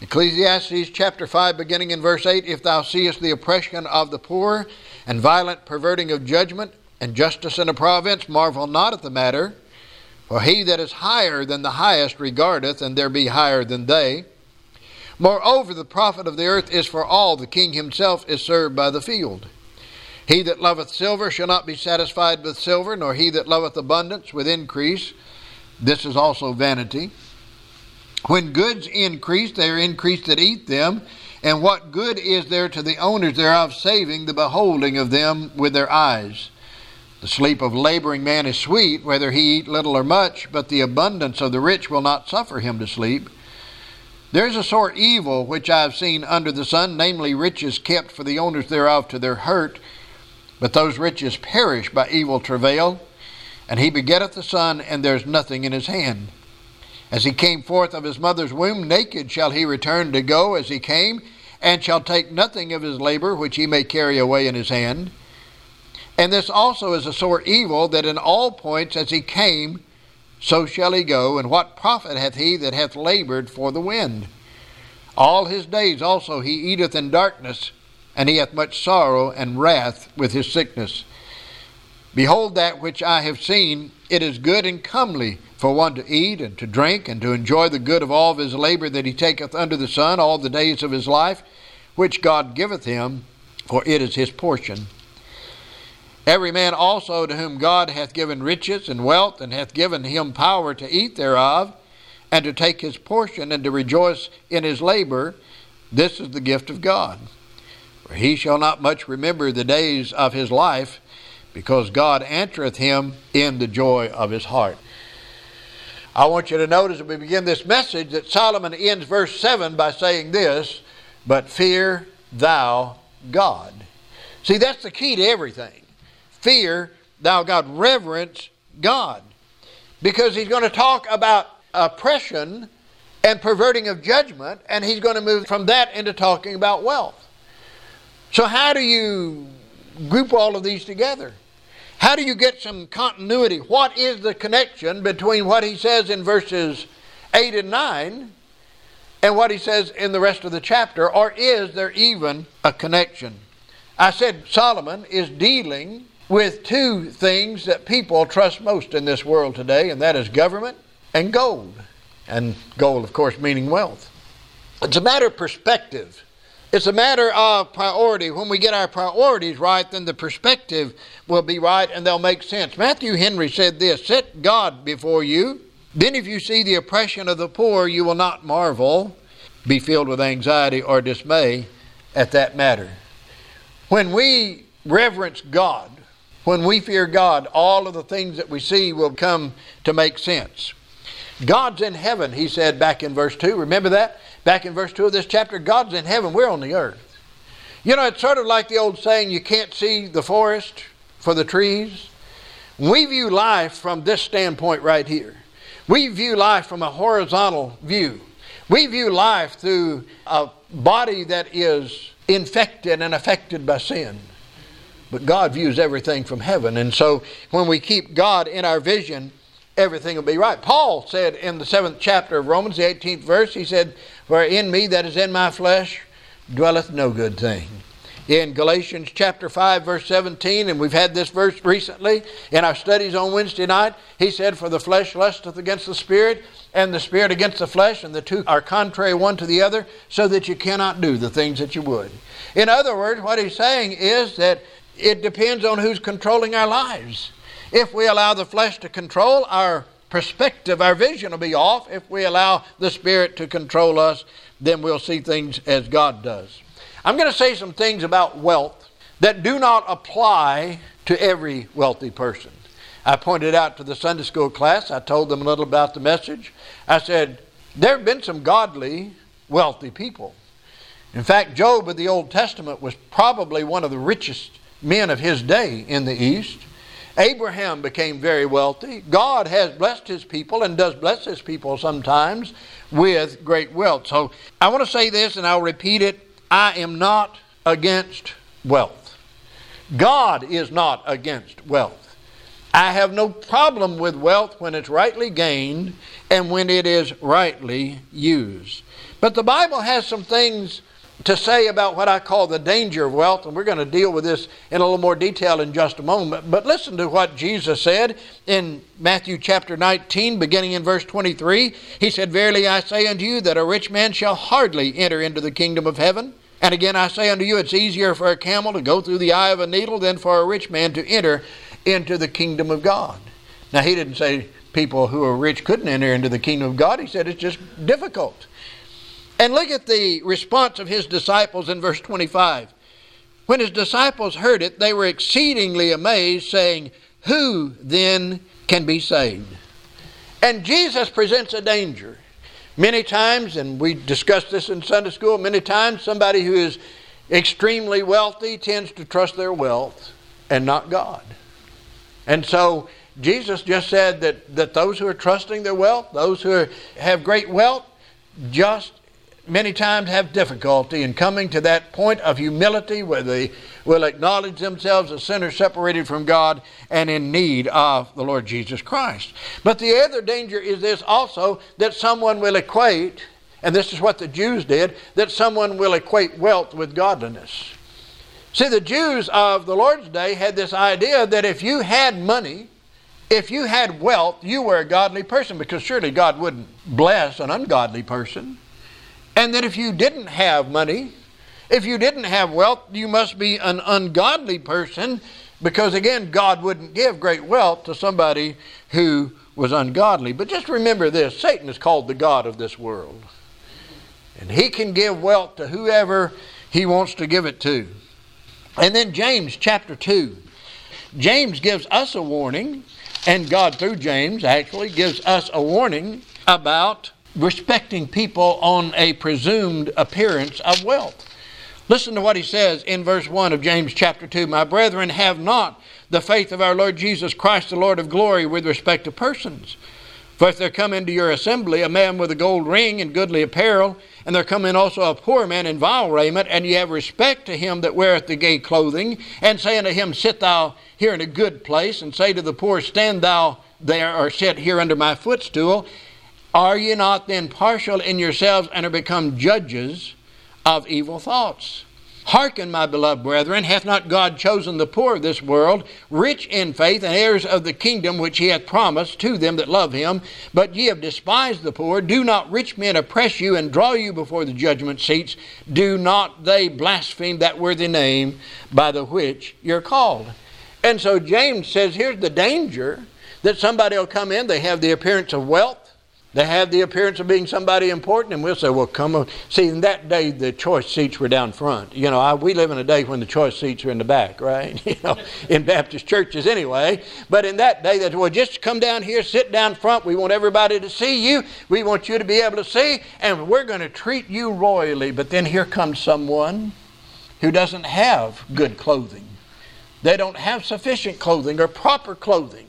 Ecclesiastes chapter 5, beginning in verse 8 If thou seest the oppression of the poor, and violent perverting of judgment, and justice in a province, marvel not at the matter. For he that is higher than the highest regardeth, and there be higher than they. Moreover, the profit of the earth is for all, the king himself is served by the field. He that loveth silver shall not be satisfied with silver, nor he that loveth abundance with increase. This is also vanity. When goods increase, they are increased that eat them. And what good is there to the owners thereof, saving the beholding of them with their eyes? The sleep of laboring man is sweet, whether he eat little or much, but the abundance of the rich will not suffer him to sleep. There is a sore evil which I have seen under the sun, namely riches kept for the owners thereof to their hurt but those riches perish by evil travail, and he begetteth the son, and there is nothing in his hand. As he came forth of his mother's womb, naked shall he return to go as he came, and shall take nothing of his labor which he may carry away in his hand. And this also is a sore evil, that in all points as he came, so shall he go. And what profit hath he that hath labored for the wind? All his days also he eateth in darkness, and he hath much sorrow and wrath with his sickness. Behold, that which I have seen, it is good and comely for one to eat and to drink and to enjoy the good of all of his labor that he taketh under the sun all the days of his life, which God giveth him, for it is his portion. Every man also to whom God hath given riches and wealth, and hath given him power to eat thereof, and to take his portion, and to rejoice in his labor, this is the gift of God. For he shall not much remember the days of his life, because God answereth him in the joy of his heart. I want you to notice as we begin this message that Solomon ends verse 7 by saying this, but fear thou God. See, that's the key to everything. Fear thou God. Reverence God. Because he's going to talk about oppression and perverting of judgment, and he's going to move from that into talking about wealth. So, how do you group all of these together? How do you get some continuity? What is the connection between what he says in verses 8 and 9 and what he says in the rest of the chapter? Or is there even a connection? I said Solomon is dealing with two things that people trust most in this world today, and that is government and gold. And gold, of course, meaning wealth. It's a matter of perspective. It's a matter of priority. When we get our priorities right, then the perspective will be right and they'll make sense. Matthew Henry said this Set God before you. Then, if you see the oppression of the poor, you will not marvel, be filled with anxiety or dismay at that matter. When we reverence God, when we fear God, all of the things that we see will come to make sense. God's in heaven, he said back in verse 2. Remember that? Back in verse 2 of this chapter, God's in heaven, we're on the earth. You know, it's sort of like the old saying, you can't see the forest for the trees. We view life from this standpoint right here. We view life from a horizontal view. We view life through a body that is infected and affected by sin. But God views everything from heaven. And so when we keep God in our vision, everything will be right. Paul said in the seventh chapter of Romans, the 18th verse, he said, For in me that is in my flesh dwelleth no good thing. In Galatians chapter 5, verse 17, and we've had this verse recently in our studies on Wednesday night, he said, For the flesh lusteth against the spirit, and the spirit against the flesh, and the two are contrary one to the other, so that you cannot do the things that you would. In other words, what he's saying is that it depends on who's controlling our lives. If we allow the flesh to control, our perspective, our vision will be off. If we allow the Spirit to control us, then we'll see things as God does. I'm going to say some things about wealth that do not apply to every wealthy person. I pointed out to the Sunday school class, I told them a little about the message. I said, There have been some godly, wealthy people. In fact, Job of the Old Testament was probably one of the richest men of his day in the East. Abraham became very wealthy. God has blessed his people and does bless his people sometimes with great wealth. So I want to say this and I'll repeat it. I am not against wealth. God is not against wealth. I have no problem with wealth when it's rightly gained and when it is rightly used. But the Bible has some things to say about what I call the danger of wealth, and we're going to deal with this in a little more detail in just a moment. But listen to what Jesus said in Matthew chapter 19, beginning in verse 23. He said, Verily I say unto you that a rich man shall hardly enter into the kingdom of heaven. And again I say unto you, it's easier for a camel to go through the eye of a needle than for a rich man to enter into the kingdom of God. Now, he didn't say people who are rich couldn't enter into the kingdom of God. He said it's just difficult. And look at the response of his disciples in verse 25. When his disciples heard it, they were exceedingly amazed, saying, Who then can be saved? And Jesus presents a danger. Many times, and we discussed this in Sunday school, many times somebody who is extremely wealthy tends to trust their wealth and not God. And so Jesus just said that, that those who are trusting their wealth, those who are, have great wealth, just many times have difficulty in coming to that point of humility where they will acknowledge themselves as sinners separated from God and in need of the Lord Jesus Christ. But the other danger is this also that someone will equate, and this is what the Jews did, that someone will equate wealth with godliness. See, the Jews of the Lord's day had this idea that if you had money, if you had wealth, you were a godly person because surely God wouldn't bless an ungodly person. And that if you didn't have money, if you didn't have wealth, you must be an ungodly person because, again, God wouldn't give great wealth to somebody who was ungodly. But just remember this Satan is called the God of this world. And he can give wealth to whoever he wants to give it to. And then James chapter 2. James gives us a warning, and God, through James, actually gives us a warning about respecting people on a presumed appearance of wealth. Listen to what he says in verse 1 of James chapter 2 My brethren, have not the faith of our Lord Jesus Christ, the Lord of glory, with respect to persons. For if there come into your assembly a man with a gold ring and goodly apparel, and there come in also a poor man in vile raiment, and ye have respect to him that weareth the gay clothing, and say unto him, Sit thou here in a good place, and say to the poor, Stand thou there, or sit here under my footstool, are ye not then partial in yourselves and are become judges of evil thoughts? Hearken, my beloved brethren, hath not God chosen the poor of this world, rich in faith, and heirs of the kingdom which he hath promised to them that love him? But ye have despised the poor. Do not rich men oppress you and draw you before the judgment seats? Do not they blaspheme that worthy name by the which you're called? And so James says here's the danger that somebody will come in, they have the appearance of wealth they have the appearance of being somebody important, and we'll say, well, come on. See, in that day, the choice seats were down front. You know, I, we live in a day when the choice seats are in the back, right? You know, in Baptist churches anyway. But in that day, that well, just come down here, sit down front. We want everybody to see you. We want you to be able to see, and we're going to treat you royally. But then here comes someone who doesn't have good clothing. They don't have sufficient clothing or proper clothing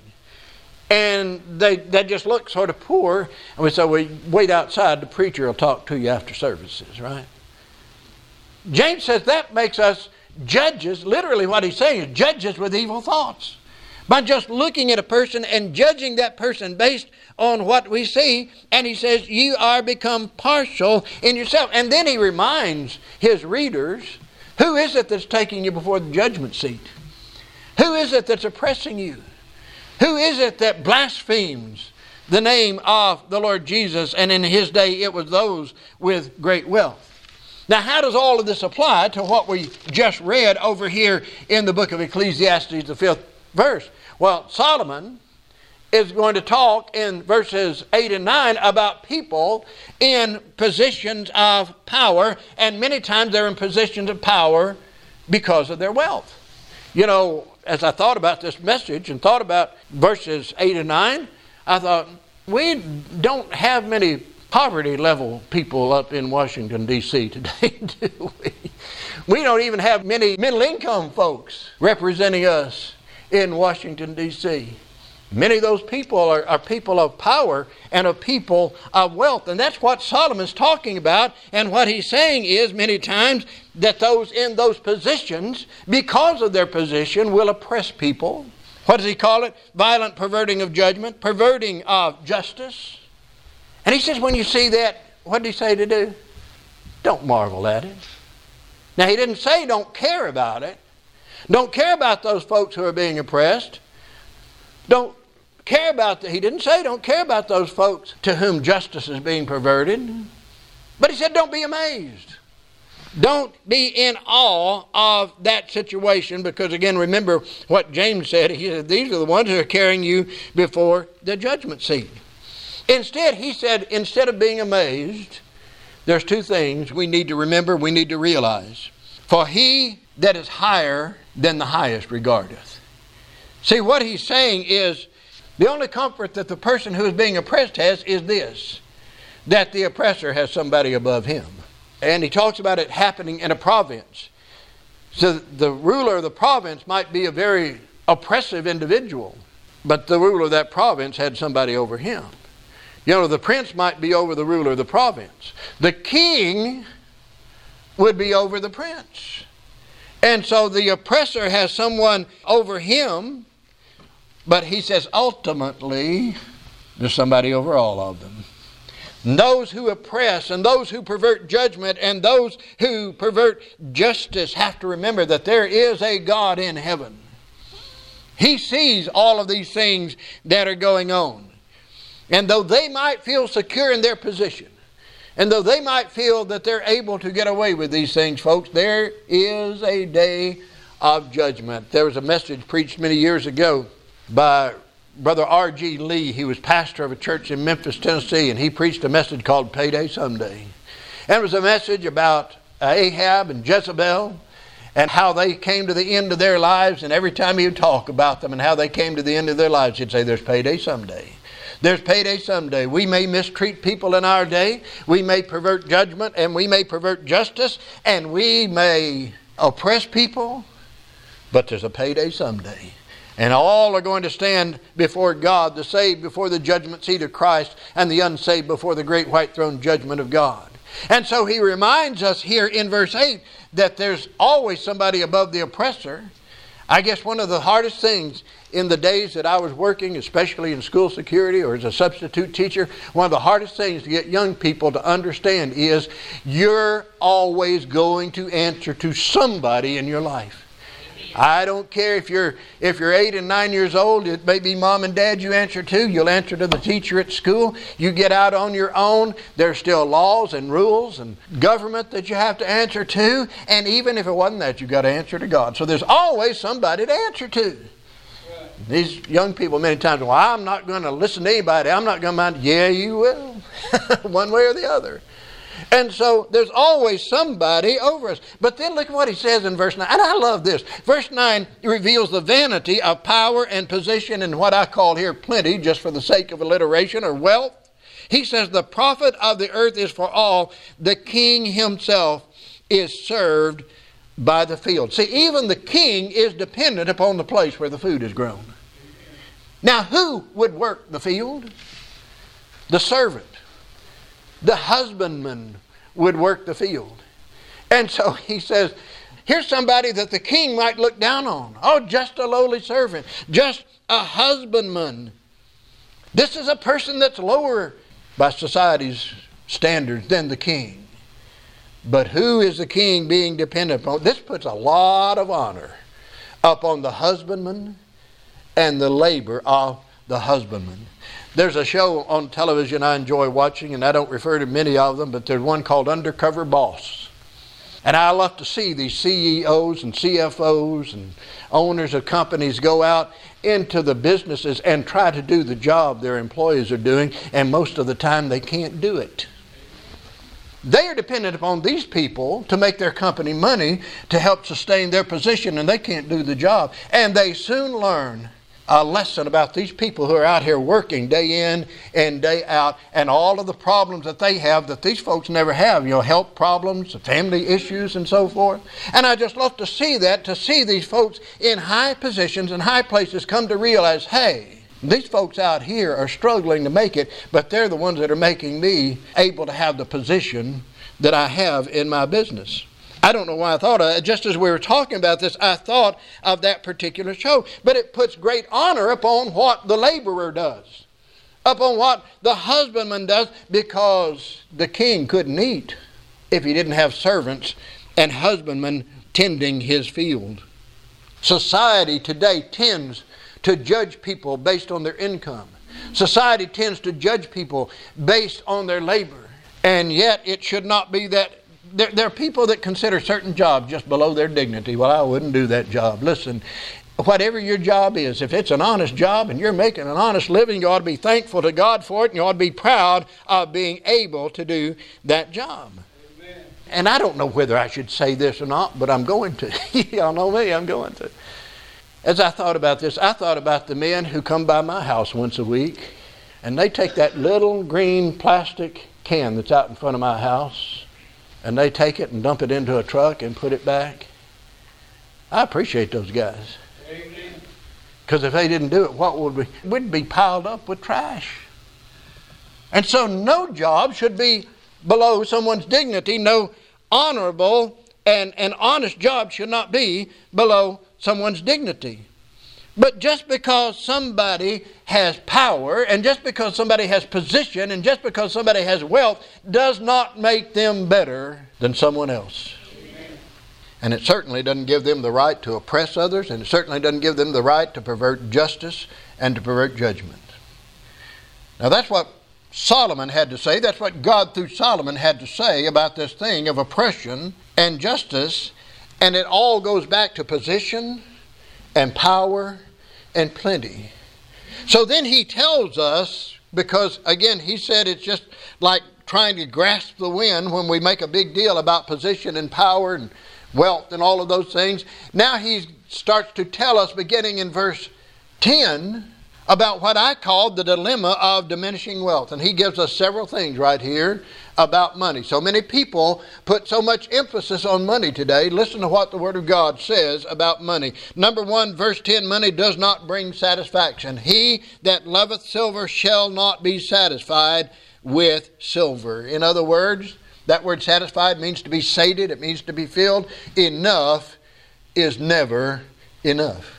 and they, they just look sort of poor. And we say, we wait outside, the preacher will talk to you after services, right? James says that makes us judges. Literally, what he's saying is judges with evil thoughts. By just looking at a person and judging that person based on what we see, and he says, You are become partial in yourself. And then he reminds his readers who is it that's taking you before the judgment seat? Who is it that's oppressing you? Who is it that blasphemes the name of the Lord Jesus? And in his day, it was those with great wealth. Now, how does all of this apply to what we just read over here in the book of Ecclesiastes, the fifth verse? Well, Solomon is going to talk in verses 8 and 9 about people in positions of power, and many times they're in positions of power because of their wealth. You know, as I thought about this message and thought about verses 8 and 9, I thought, we don't have many poverty level people up in Washington, D.C. today, do we? We don't even have many middle income folks representing us in Washington, D.C. Many of those people are, are, people of power and of people of wealth. And that's what Solomon's talking about. And what he's saying is many times that those in those positions, because of their position, will oppress people. What does he call it? Violent perverting of judgment, perverting of justice. And he says, when you see that, what did he say to do? Don't marvel at it. Now, he didn't say don't care about it. Don't care about those folks who are being oppressed. Don't care about the, he didn't say don't care about those folks to whom justice is being perverted. But he said don't be amazed. Don't be in awe of that situation because, again, remember what James said. He said, These are the ones who are carrying you before the judgment seat. Instead, he said, instead of being amazed, there's two things we need to remember, we need to realize. For he that is higher than the highest regardeth. See, what he's saying is the only comfort that the person who is being oppressed has is this that the oppressor has somebody above him. And he talks about it happening in a province. So the ruler of the province might be a very oppressive individual, but the ruler of that province had somebody over him. You know, the prince might be over the ruler of the province. The king would be over the prince. And so the oppressor has someone over him, but he says ultimately there's somebody over all of them. And those who oppress and those who pervert judgment and those who pervert justice have to remember that there is a God in heaven. He sees all of these things that are going on. And though they might feel secure in their position, and though they might feel that they're able to get away with these things, folks, there is a day of judgment. There was a message preached many years ago by Brother R.G. Lee, he was pastor of a church in Memphis, Tennessee, and he preached a message called Payday Someday. And it was a message about Ahab and Jezebel and how they came to the end of their lives. And every time he would talk about them and how they came to the end of their lives, he'd say, There's payday someday. There's payday someday. We may mistreat people in our day, we may pervert judgment, and we may pervert justice, and we may oppress people, but there's a payday someday. And all are going to stand before God, the saved before the judgment seat of Christ, and the unsaved before the great white throne judgment of God. And so he reminds us here in verse 8 that there's always somebody above the oppressor. I guess one of the hardest things in the days that I was working, especially in school security or as a substitute teacher, one of the hardest things to get young people to understand is you're always going to answer to somebody in your life. I don't care if you're if you're eight and nine years old. It may be mom and dad you answer to. You'll answer to the teacher at school. You get out on your own. There's still laws and rules and government that you have to answer to. And even if it wasn't that, you've got to answer to God. So there's always somebody to answer to. These young people many times, well, I'm not going to listen to anybody. I'm not going to mind. Yeah, you will, one way or the other. And so there's always somebody over us. But then look at what he says in verse 9. And I love this. Verse 9 reveals the vanity of power and position and what I call here plenty, just for the sake of alliteration, or wealth. He says, The profit of the earth is for all. The king himself is served by the field. See, even the king is dependent upon the place where the food is grown. Now, who would work the field? The servant the husbandman would work the field. And so he says, here's somebody that the king might look down on. Oh, just a lowly servant, just a husbandman. This is a person that's lower by society's standards than the king. But who is the king being dependent upon? This puts a lot of honor upon the husbandman and the labor of the husbandman. There's a show on television I enjoy watching, and I don't refer to many of them, but there's one called Undercover Boss. And I love to see these CEOs and CFOs and owners of companies go out into the businesses and try to do the job their employees are doing, and most of the time they can't do it. They are dependent upon these people to make their company money to help sustain their position, and they can't do the job. And they soon learn a lesson about these people who are out here working day in and day out and all of the problems that they have that these folks never have, you know, health problems, family issues, and so forth. And I just love to see that, to see these folks in high positions and high places come to realize, hey, these folks out here are struggling to make it, but they're the ones that are making me able to have the position that I have in my business. I don't know why I thought of it. Just as we were talking about this, I thought of that particular show. But it puts great honor upon what the laborer does, upon what the husbandman does, because the king couldn't eat if he didn't have servants and husbandmen tending his field. Society today tends to judge people based on their income. Society tends to judge people based on their labor. And yet, it should not be that. There, there, are people that consider certain jobs just below their dignity. Well, I wouldn't do that job. Listen, whatever your job is, if it's an honest job and you're making an honest living, you ought to be thankful to God for it and you ought to be proud of being able to do that job. Amen. And I don't know whether I should say this or not, but I'm going to. Y'all know me, I'm going to. As I thought about this, I thought about the men who come by my house once a week and they take that little green plastic can that's out in front of my house and they take it and dump it into a truck and put it back. I appreciate those guys. Because if they didn't do it, what would we? We'd be piled up with trash. And so no job should be below someone's dignity. No honorable and, and honest job should not be below someone's dignity. But just because somebody has power and just because somebody has position and just because somebody has wealth does not make them better than someone else. And it certainly doesn't give them the right to oppress others, and it certainly doesn't give them the right to pervert justice and to pervert judgment. Now, that's what Solomon had to say. That's what God, through Solomon, had to say about this thing of oppression and justice and it all goes back to position and power and plenty. So then he tells us, because again, he said it's just like trying to grasp the wind when we make a big deal about position and power and wealth and all of those things. Now he starts to tell us, beginning in verse 10, about what I called the dilemma of diminishing wealth. And he gives us several things right here about money. So many people put so much emphasis on money today. Listen to what the Word of God says about money. Number one, verse 10 money does not bring satisfaction. He that loveth silver shall not be satisfied with silver. In other words, that word satisfied means to be sated, it means to be filled. Enough is never enough.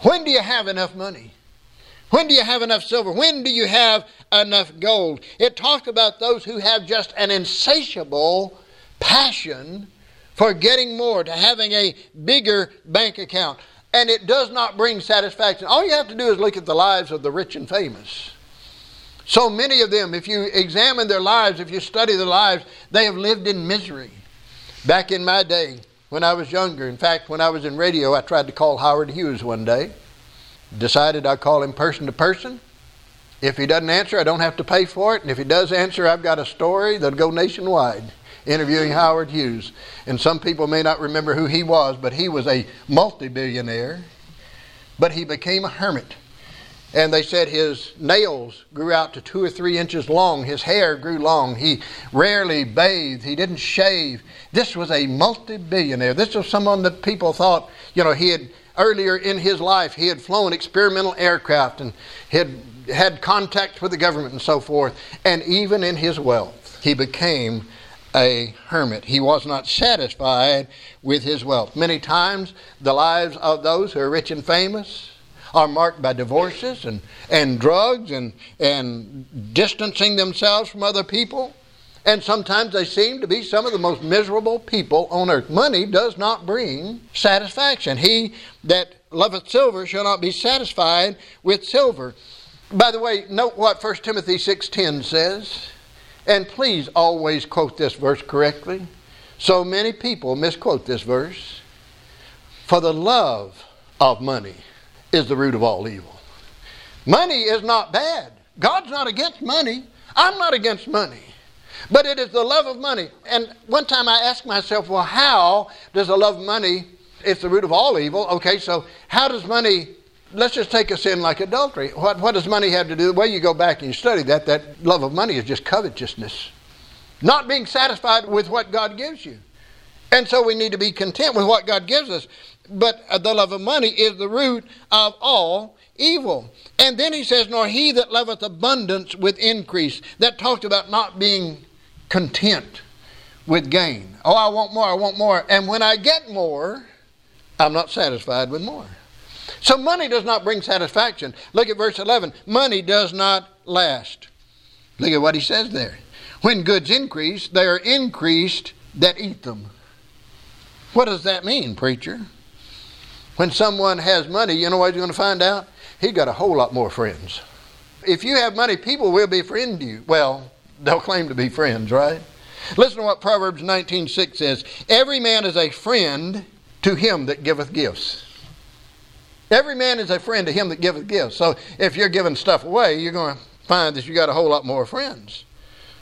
When do you have enough money? When do you have enough silver? When do you have enough gold? It talks about those who have just an insatiable passion for getting more, to having a bigger bank account. And it does not bring satisfaction. All you have to do is look at the lives of the rich and famous. So many of them, if you examine their lives, if you study their lives, they have lived in misery. Back in my day, when I was younger, in fact, when I was in radio, I tried to call Howard Hughes one day decided I'd call him person to person. If he doesn't answer, I don't have to pay for it. And if he does answer, I've got a story that'll go nationwide interviewing Howard Hughes. And some people may not remember who he was, but he was a multi billionaire. But he became a hermit. And they said his nails grew out to two or three inches long. His hair grew long. He rarely bathed. He didn't shave. This was a multi billionaire. This was someone that people thought, you know, he had earlier in his life, he had flown experimental aircraft and had had contact with the government and so forth. And even in his wealth, he became a hermit. He was not satisfied with his wealth. Many times, the lives of those who are rich and famous are marked by divorces and, and drugs and, and distancing themselves from other people. And sometimes they seem to be some of the most miserable people on earth. Money does not bring satisfaction. He that loveth silver shall not be satisfied with silver. By the way, note what 1 Timothy 6:10 says. And please always quote this verse correctly. So many people misquote this verse. For the love of money is the root of all evil. Money is not bad. God's not against money. I'm not against money. But it is the love of money. And one time I asked myself, well, how does the love of money, it's the root of all evil. Okay, so how does money, let's just take a sin like adultery. What, what does money have to do? Well, you go back and you study that, that love of money is just covetousness. Not being satisfied with what God gives you. And so we need to be content with what God gives us. But uh, the love of money is the root of all evil. And then he says, Nor he that loveth abundance with increase. That talks about not being content with gain. Oh, I want more, I want more. And when I get more, I'm not satisfied with more. So money does not bring satisfaction. Look at verse 11. Money does not last. Look at what he says there. When goods increase, they are increased that eat them. What does that mean, preacher? When someone has money, you know what you're going to find out? He got a whole lot more friends. If you have money, people will befriend you. Well, they'll claim to be friends, right? Listen to what Proverbs 19:6 says. Every man is a friend to him that giveth gifts. Every man is a friend to him that giveth gifts. So if you're giving stuff away, you're going to find that you got a whole lot more friends.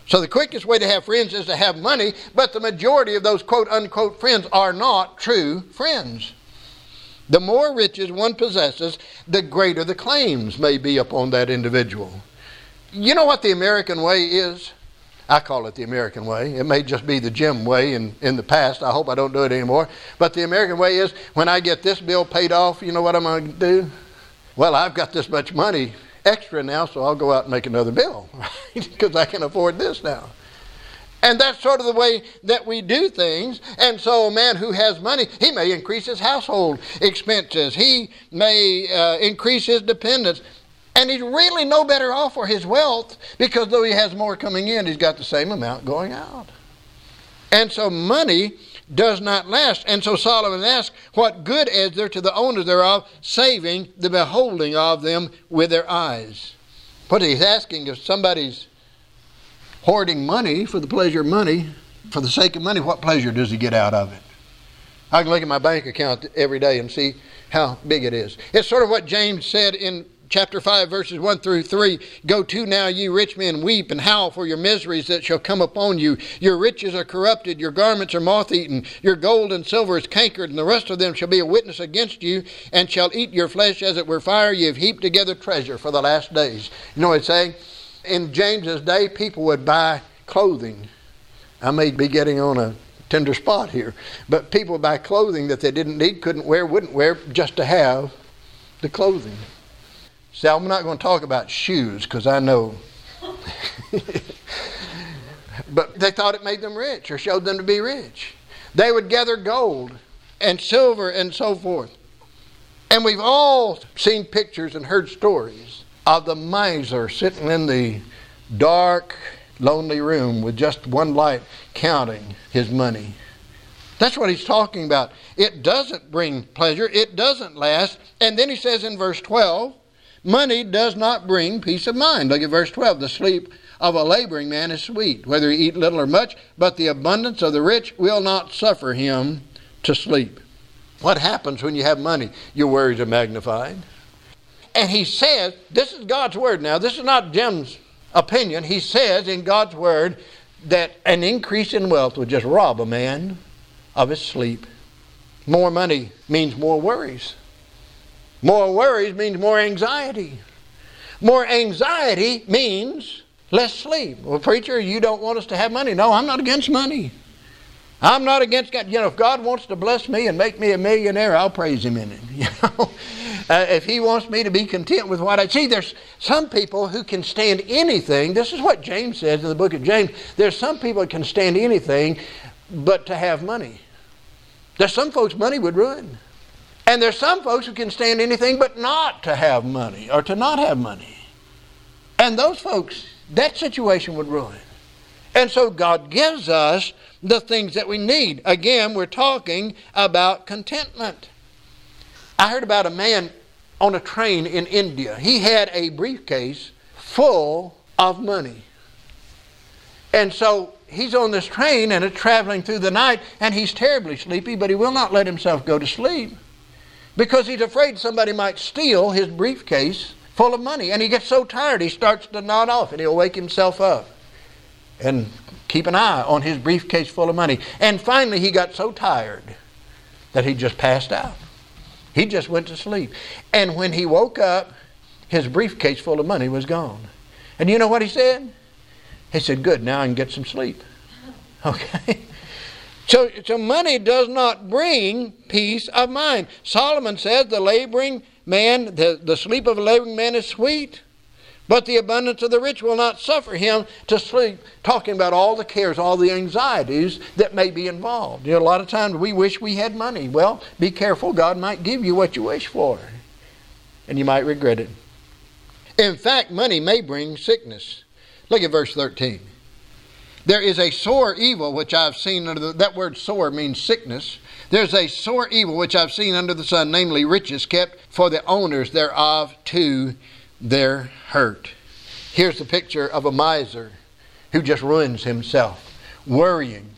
So the quickest way to have friends is to have money, but the majority of those quote unquote friends are not true friends. The more riches one possesses, the greater the claims may be upon that individual. You know what the American way is? I call it the American way. It may just be the Jim way in, in the past. I hope I don't do it anymore. But the American way is when I get this bill paid off, you know what I'm going to do? Well, I've got this much money extra now, so I'll go out and make another bill? Because I can afford this now. And that's sort of the way that we do things. And so, a man who has money, he may increase his household expenses, he may uh, increase his dependence. And he's really no better off for his wealth because though he has more coming in, he's got the same amount going out. And so, money does not last. And so Solomon asks, What good is there to the owners thereof, saving the beholding of them with their eyes? What he's asking if somebody's hoarding money for the pleasure of money, for the sake of money, what pleasure does he get out of it? I can look at my bank account every day and see how big it is. It's sort of what James said in chapter 5, verses 1 through 3 Go to now, ye rich men, weep and howl for your miseries that shall come upon you. Your riches are corrupted, your garments are moth eaten, your gold and silver is cankered, and the rest of them shall be a witness against you, and shall eat your flesh as it were fire. Ye have heaped together treasure for the last days. You know what it's saying? in James's day, people would buy clothing. I may be getting on a tender spot here, but people buy clothing that they didn't need, couldn't wear, wouldn't wear, just to have the clothing. See, I'm not going to talk about shoes because I know. but they thought it made them rich or showed them to be rich. They would gather gold and silver and so forth. And we've all seen pictures and heard stories of the miser sitting in the dark, lonely room with just one light counting his money. That's what he's talking about. It doesn't bring pleasure, it doesn't last. And then he says in verse 12, money does not bring peace of mind. Look at verse 12. The sleep of a laboring man is sweet, whether he eat little or much, but the abundance of the rich will not suffer him to sleep. What happens when you have money? Your worries are magnified. And he says, this is God's word now, this is not Jim's opinion. He says in God's word that an increase in wealth would just rob a man of his sleep. More money means more worries. More worries means more anxiety. More anxiety means less sleep. Well, preacher, you don't want us to have money. No, I'm not against money. I'm not against God. You know, if God wants to bless me and make me a millionaire, I'll praise Him in it. You know, uh, if He wants me to be content with what I see, there's some people who can stand anything. This is what James says in the book of James. There's some people that can stand anything, but to have money. There's some folks money would ruin, and there's some folks who can stand anything but not to have money or to not have money. And those folks, that situation would ruin. And so God gives us the things that we need. Again, we're talking about contentment. I heard about a man on a train in India. He had a briefcase full of money. And so he's on this train and it's traveling through the night and he's terribly sleepy, but he will not let himself go to sleep because he's afraid somebody might steal his briefcase full of money. And he gets so tired he starts to nod off and he'll wake himself up and keep an eye on his briefcase full of money. And finally, he got so tired that he just passed out. He just went to sleep. And when he woke up, his briefcase full of money was gone. And you know what he said? He said, Good, now I can get some sleep. Okay? So, so money does not bring peace of mind. Solomon says the laboring man, the, the sleep of a laboring man is sweet. But the abundance of the rich will not suffer him to sleep, talking about all the cares, all the anxieties that may be involved. You know, a lot of times we wish we had money. Well, be careful, God might give you what you wish for, and you might regret it. In fact, money may bring sickness. Look at verse 13. There is a sore evil which I've seen under the, that word sore means sickness. There's a sore evil which I've seen under the sun, namely riches kept for the owners thereof to their hurt. Here's the picture of a miser who just ruins himself, worrying,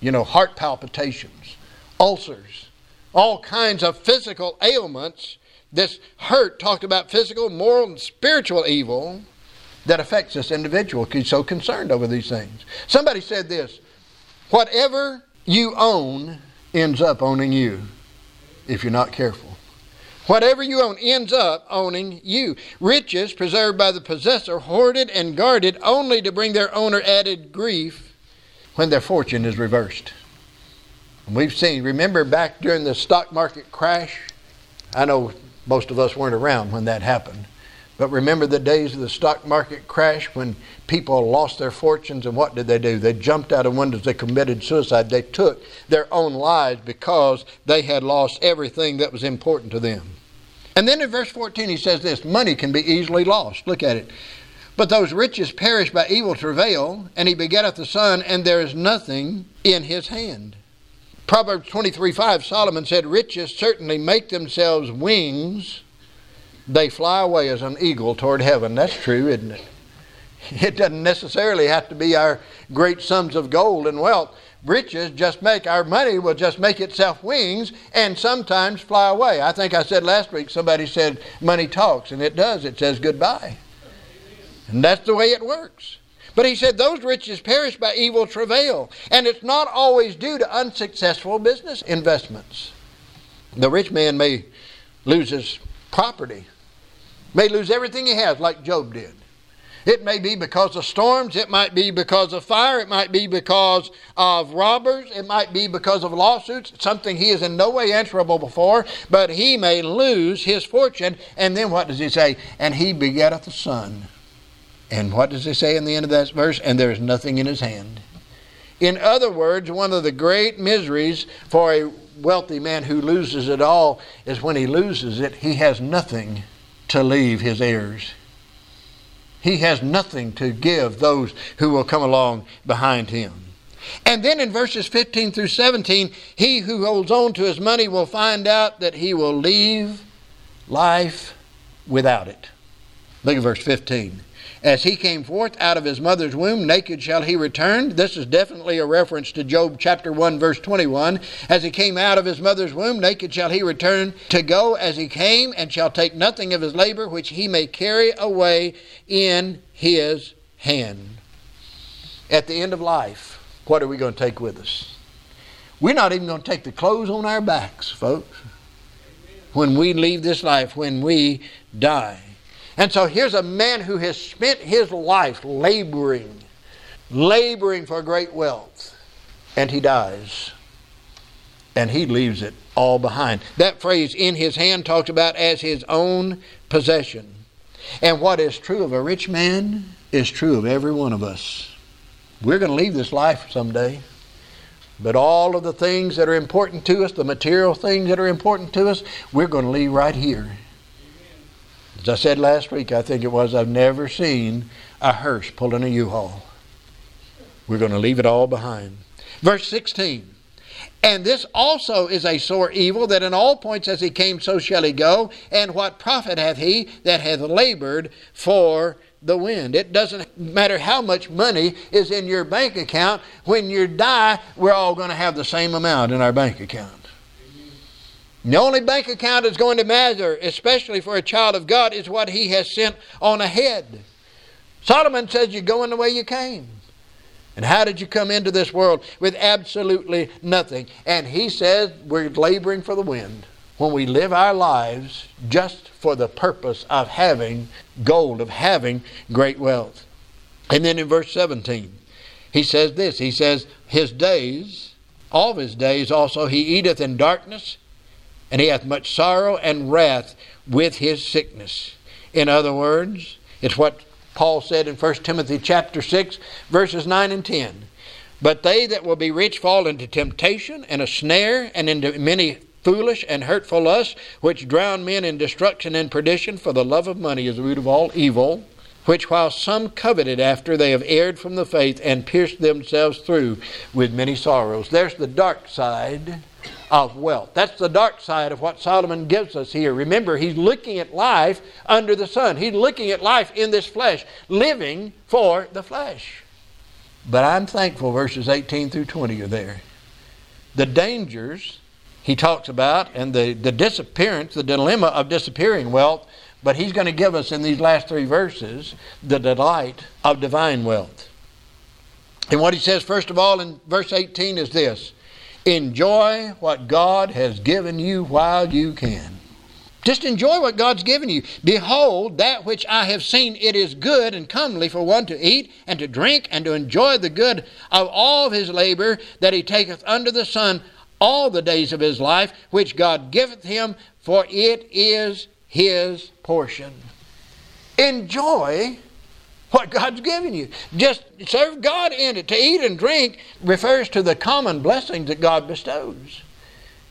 you know, heart palpitations, ulcers, all kinds of physical ailments. This hurt talked about physical, moral, and spiritual evil that affects this individual because he's so concerned over these things. Somebody said this whatever you own ends up owning you if you're not careful. Whatever you own ends up owning you. Riches preserved by the possessor, hoarded and guarded only to bring their owner added grief when their fortune is reversed. we've seen, remember back during the stock market crash? I know most of us weren't around when that happened. But remember the days of the stock market crash when people lost their fortunes and what did they do? They jumped out of windows, they committed suicide, they took their own lives because they had lost everything that was important to them. And then in verse 14 he says this money can be easily lost. Look at it. But those riches perish by evil travail, and he begetteth a son, and there is nothing in his hand. Proverbs 23 5, Solomon said, Riches certainly make themselves wings they fly away as an eagle toward heaven. That's true, isn't it? It doesn't necessarily have to be our great sums of gold and wealth. Riches just make our money will just make itself wings and sometimes fly away. I think I said last week somebody said money talks, and it does. It says goodbye. And that's the way it works. But he said those riches perish by evil travail, and it's not always due to unsuccessful business investments. The rich man may lose his property, may lose everything he has, like Job did. It may be because of storms, it might be because of fire, it might be because of robbers, it might be because of lawsuits, something he is in no way answerable for, but he may lose his fortune. And then what does he say? And he begetteth a son. And what does he say in the end of that verse? And there is nothing in his hand. In other words, one of the great miseries for a wealthy man who loses it all is when he loses it, he has nothing to leave his heirs. He has nothing to give those who will come along behind him. And then in verses 15 through 17, he who holds on to his money will find out that he will leave life without it. Look at verse 15. As he came forth out of his mother's womb, naked shall he return. This is definitely a reference to Job chapter 1, verse 21. As he came out of his mother's womb, naked shall he return to go as he came, and shall take nothing of his labor which he may carry away in his hand. At the end of life, what are we going to take with us? We're not even going to take the clothes on our backs, folks. When we leave this life, when we die. And so here's a man who has spent his life laboring, laboring for great wealth, and he dies. And he leaves it all behind. That phrase, in his hand, talks about as his own possession. And what is true of a rich man is true of every one of us. We're going to leave this life someday. But all of the things that are important to us, the material things that are important to us, we're going to leave right here as I said last week, I think it was, I've never seen a hearse pulling a U-Haul. We're going to leave it all behind. Verse 16. And this also is a sore evil, that in all points as he came, so shall he go. And what profit hath he that hath labored for the wind? It doesn't matter how much money is in your bank account. When you die, we're all going to have the same amount in our bank account. The only bank account that's going to matter, especially for a child of God, is what he has sent on ahead. Solomon says you're going the way you came. And how did you come into this world with absolutely nothing? And he says we're laboring for the wind when we live our lives just for the purpose of having gold, of having great wealth. And then in verse 17, he says this He says, His days, all of his days also, he eateth in darkness and he hath much sorrow and wrath with his sickness. In other words, it's what Paul said in 1 Timothy chapter 6, verses 9 and 10. But they that will be rich fall into temptation and a snare and into many foolish and hurtful lusts, which drown men in destruction and perdition, for the love of money is the root of all evil. which while some coveted after, they have erred from the faith and pierced themselves through with many sorrows. There's the dark side of wealth. That's the dark side of what Solomon gives us here. Remember, he's looking at life under the sun, he's looking at life in this flesh, living for the flesh. But I'm thankful verses 18 through 20 are there. The dangers he talks about and the, the disappearance, the dilemma of disappearing wealth but he's going to give us in these last three verses the delight of divine wealth. And what he says, first of all, in verse 18 is this Enjoy what God has given you while you can. Just enjoy what God's given you. Behold, that which I have seen, it is good and comely for one to eat and to drink and to enjoy the good of all his labor that he taketh under the sun all the days of his life, which God giveth him, for it is his portion. Enjoy what God's given you. Just serve God in it. To eat and drink refers to the common blessings that God bestows.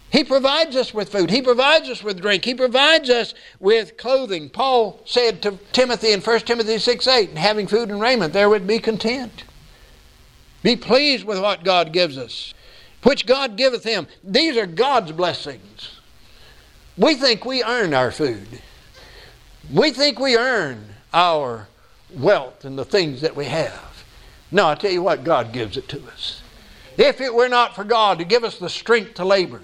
He provides us with food. He provides us with drink. He provides us with clothing. Paul said to Timothy in 1 Timothy 6 8, having food and raiment, there would be content. Be pleased with what God gives us, which God giveth him. These are God's blessings. We think we earn our food. We think we earn our wealth and the things that we have. No, I tell you what, God gives it to us. If it were not for God to give us the strength to labor,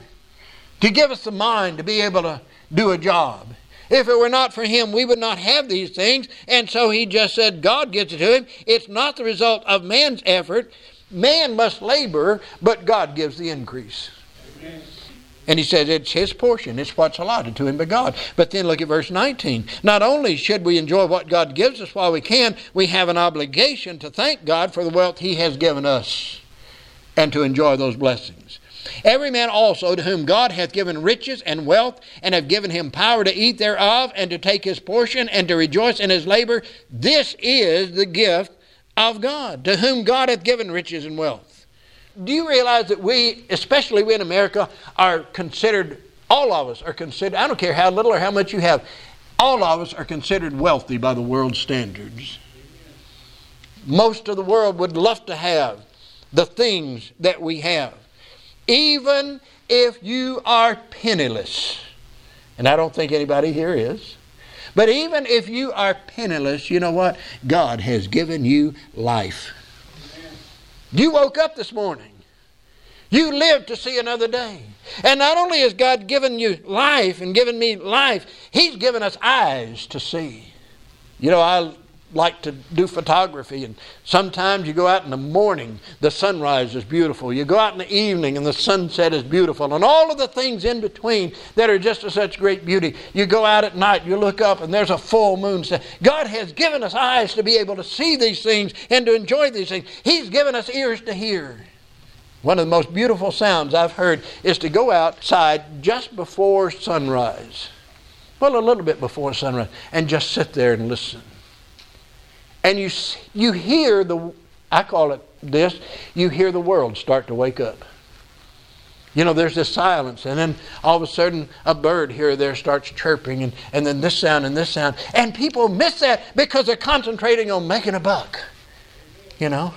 to give us the mind to be able to do a job, if it were not for Him, we would not have these things. And so He just said, God gives it to Him. It's not the result of man's effort. Man must labor, but God gives the increase. Amen. And he says it's his portion, it's what's allotted to him by God. But then look at verse 19. Not only should we enjoy what God gives us while we can, we have an obligation to thank God for the wealth he has given us and to enjoy those blessings. Every man also to whom God hath given riches and wealth, and have given him power to eat thereof, and to take his portion, and to rejoice in his labor, this is the gift of God, to whom God hath given riches and wealth do you realize that we, especially we in America, are considered, all of us are considered, I don't care how little or how much you have, all of us are considered wealthy by the world's standards. Most of the world would love to have the things that we have. Even if you are penniless, and I don't think anybody here is. But even if you are penniless, you know what? God has given you life. You woke up this morning. You live to see another day. And not only has God given you life and given me life, He's given us eyes to see. You know, I like to do photography, and sometimes you go out in the morning, the sunrise is beautiful. You go out in the evening, and the sunset is beautiful, and all of the things in between that are just of such great beauty. You go out at night, you look up, and there's a full moon. God has given us eyes to be able to see these things and to enjoy these things. He's given us ears to hear. One of the most beautiful sounds I've heard is to go outside just before sunrise. Well, a little bit before sunrise, and just sit there and listen and you, you hear the, I call it this, you hear the world start to wake up. You know, there's this silence, and then all of a sudden a bird here or there starts chirping, and, and then this sound and this sound. And people miss that because they're concentrating on making a buck. You know?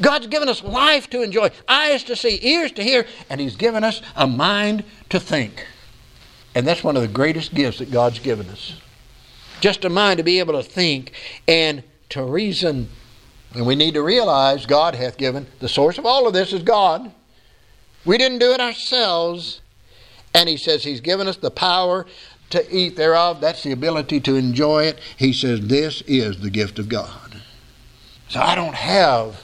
God's given us life to enjoy, eyes to see, ears to hear, and He's given us a mind to think. And that's one of the greatest gifts that God's given us just a mind to be able to think and to reason. And we need to realize God hath given, the source of all of this is God. We didn't do it ourselves. And He says He's given us the power to eat thereof. That's the ability to enjoy it. He says this is the gift of God. So I don't have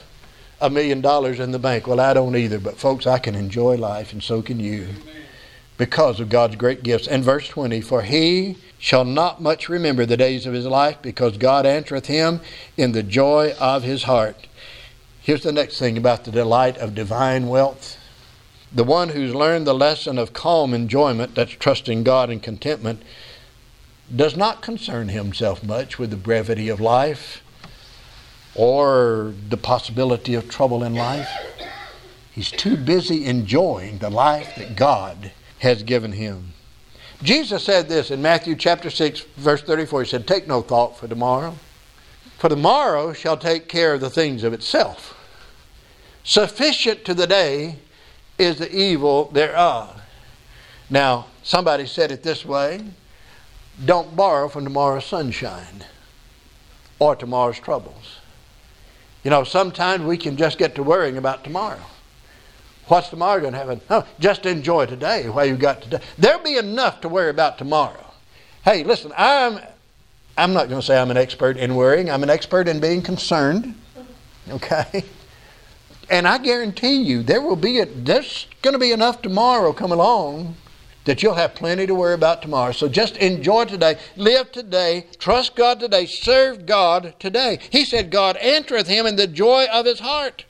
a million dollars in the bank. Well, I don't either. But folks, I can enjoy life, and so can you because of God's great gifts. And verse 20, for he shall not much remember the days of his life, because God answereth him in the joy of his heart. Here's the next thing about the delight of divine wealth. The one who's learned the lesson of calm enjoyment, that's trusting God and contentment, does not concern himself much with the brevity of life or the possibility of trouble in life. He's too busy enjoying the life that God has given him. Jesus said this in Matthew chapter 6, verse 34. He said, Take no thought for tomorrow. For tomorrow shall take care of the things of itself. Sufficient to the day is the evil thereof. Now, somebody said it this way don't borrow from tomorrow's sunshine or tomorrow's troubles. You know, sometimes we can just get to worrying about tomorrow. What's tomorrow going to happen? Oh, just enjoy today while you've got today. There'll be enough to worry about tomorrow. Hey, listen, I'm I'm not going to say I'm an expert in worrying. I'm an expert in being concerned. Okay? And I guarantee you there will be a, there's going to be enough tomorrow come along that you'll have plenty to worry about tomorrow. So just enjoy today, live today, trust God today, serve God today. He said, God entereth him in the joy of his heart.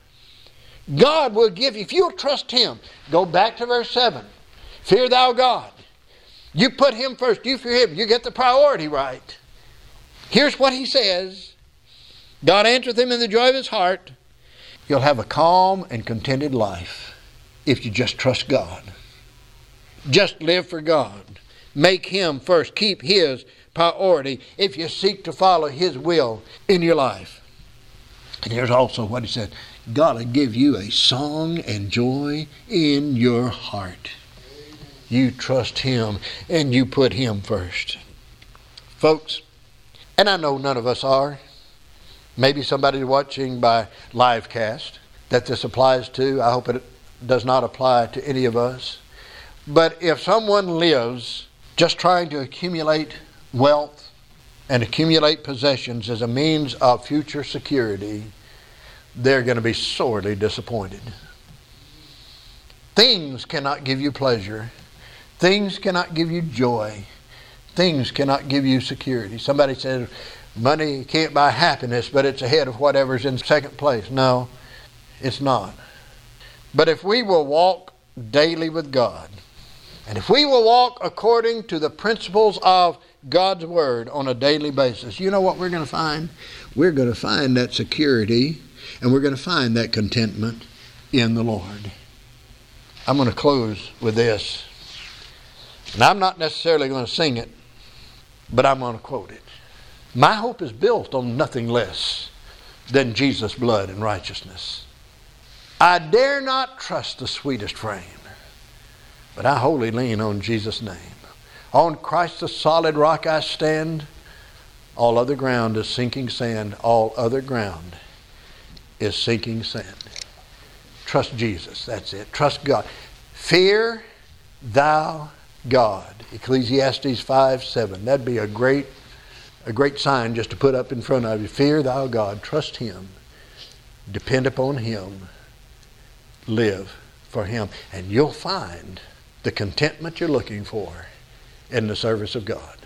God will give you, if you'll trust Him, go back to verse 7. Fear thou God. You put Him first, you fear Him, you get the priority right. Here's what He says God answereth him in the joy of his heart. You'll have a calm and contented life if you just trust God. Just live for God. Make Him first. Keep His priority if you seek to follow His will in your life. And here's also what He said God will give you a song and joy in your heart. You trust Him and you put Him first. Folks, and I know none of us are. Maybe somebody watching by live cast that this applies to. I hope it does not apply to any of us. But if someone lives just trying to accumulate wealth and accumulate possessions as a means of future security, they're going to be sorely disappointed. Things cannot give you pleasure. Things cannot give you joy. Things cannot give you security. Somebody says money can't buy happiness, but it's ahead of whatever's in second place. No, it's not. But if we will walk daily with God, and if we will walk according to the principles of God's Word on a daily basis, you know what we're going to find? We're going to find that security and we're going to find that contentment in the Lord. I'm going to close with this. And I'm not necessarily going to sing it, but I'm going to quote it. My hope is built on nothing less than Jesus' blood and righteousness. I dare not trust the sweetest frame, but I wholly lean on Jesus' name. On Christ the solid rock I stand. All other ground is sinking sand. All other ground is sinking sand. Trust Jesus. That's it. Trust God. Fear thou God. Ecclesiastes 5 7. That'd be a great, a great sign just to put up in front of you. Fear thou God. Trust Him. Depend upon Him. Live for Him. And you'll find the contentment you're looking for in the service of God.